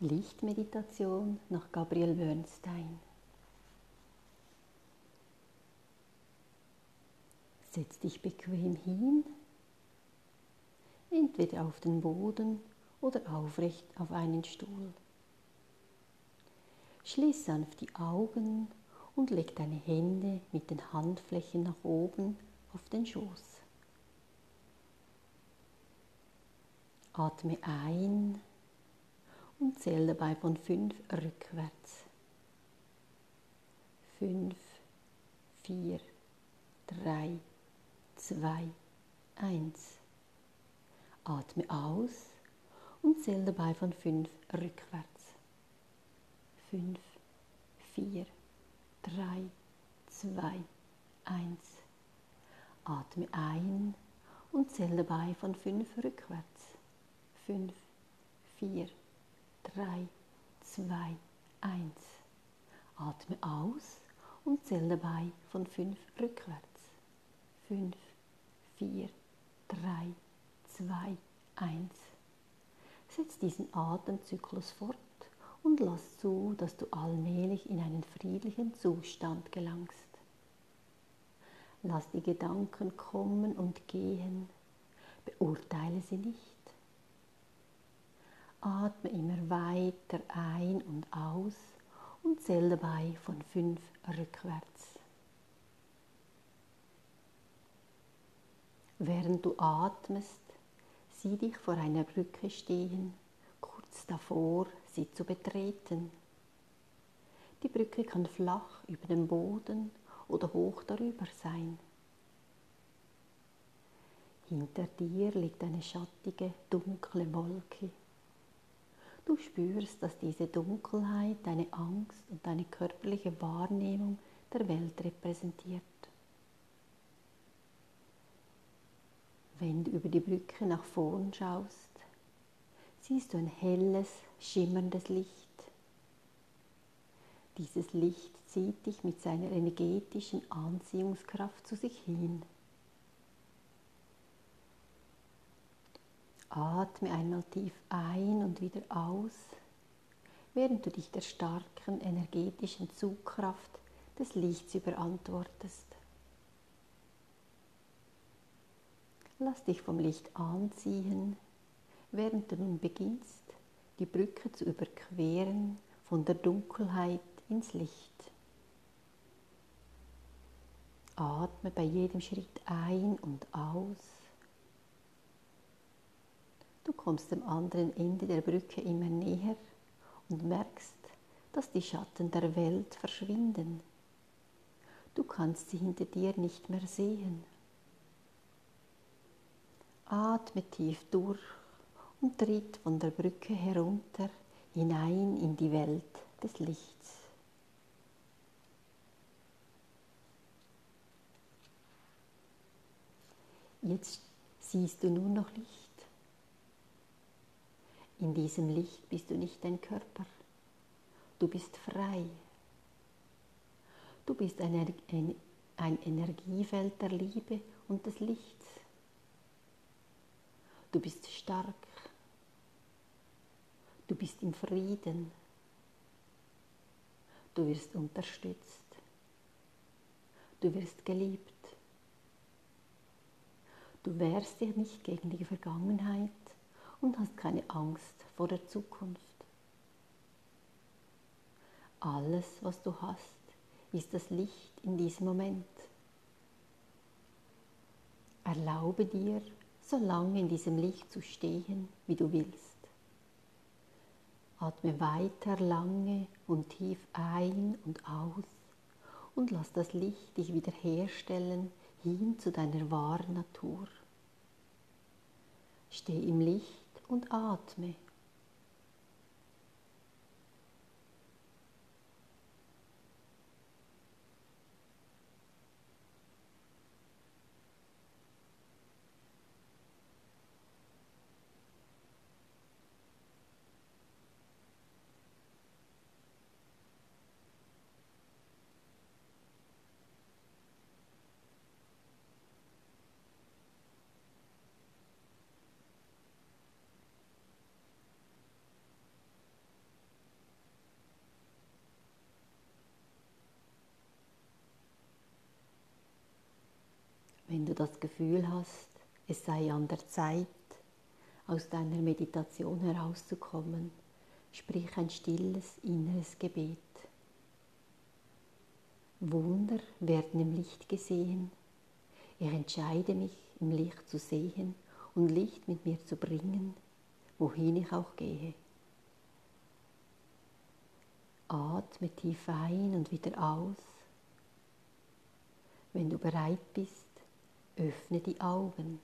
Lichtmeditation nach Gabriel Bernstein. Setz dich bequem hin, entweder auf den Boden oder aufrecht auf einen Stuhl. Schließ sanft die Augen und leg deine Hände mit den Handflächen nach oben auf den Schoß. Atme ein und zähl dabei von fünf rückwärts. Fünf, vier, drei, zwei, eins. Atme aus und zähl dabei von fünf rückwärts. Fünf, vier, drei, zwei, eins. Atme ein und zähl dabei von fünf rückwärts. Fünf, vier, drei, 3, 2, 1. Atme aus und zähl dabei von 5 rückwärts. 5, 4, 3, 2, 1. Setz diesen Atemzyklus fort und lass zu, dass du allmählich in einen friedlichen Zustand gelangst. Lass die Gedanken kommen und gehen, beurteile sie nicht Atme immer weiter ein und aus und zähl dabei von fünf rückwärts. Während du atmest, sieh dich vor einer Brücke stehen, kurz davor, sie zu betreten. Die Brücke kann flach über dem Boden oder hoch darüber sein. Hinter dir liegt eine schattige, dunkle Wolke. Du spürst, dass diese Dunkelheit deine Angst und deine körperliche Wahrnehmung der Welt repräsentiert. Wenn du über die Brücke nach vorn schaust, siehst du ein helles, schimmerndes Licht. Dieses Licht zieht dich mit seiner energetischen Anziehungskraft zu sich hin. Atme einmal tief ein und wieder aus, während du dich der starken energetischen Zugkraft des Lichts überantwortest. Lass dich vom Licht anziehen, während du nun beginnst, die Brücke zu überqueren von der Dunkelheit ins Licht. Atme bei jedem Schritt ein und aus kommst dem anderen Ende der Brücke immer näher und merkst, dass die Schatten der Welt verschwinden. Du kannst sie hinter dir nicht mehr sehen. Atme tief durch und tritt von der Brücke herunter hinein in die Welt des Lichts. Jetzt siehst du nur noch Licht. In diesem Licht bist du nicht dein Körper. Du bist frei. Du bist ein, ein, ein Energiefeld der Liebe und des Lichts. Du bist stark. Du bist im Frieden. Du wirst unterstützt. Du wirst geliebt. Du wehrst dich nicht gegen die Vergangenheit und hast keine Angst vor der Zukunft. Alles, was du hast, ist das Licht in diesem Moment. Erlaube dir, so lange in diesem Licht zu stehen, wie du willst. Atme weiter lange und tief ein und aus und lass das Licht dich wiederherstellen hin zu deiner wahren Natur. Steh im Licht und atme. Wenn du das Gefühl hast, es sei an der Zeit, aus deiner Meditation herauszukommen, sprich ein stilles inneres Gebet. Wunder werden im Licht gesehen. Ich entscheide mich, im Licht zu sehen und Licht mit mir zu bringen, wohin ich auch gehe. Atme tief ein und wieder aus. Wenn du bereit bist, öffne die Augen.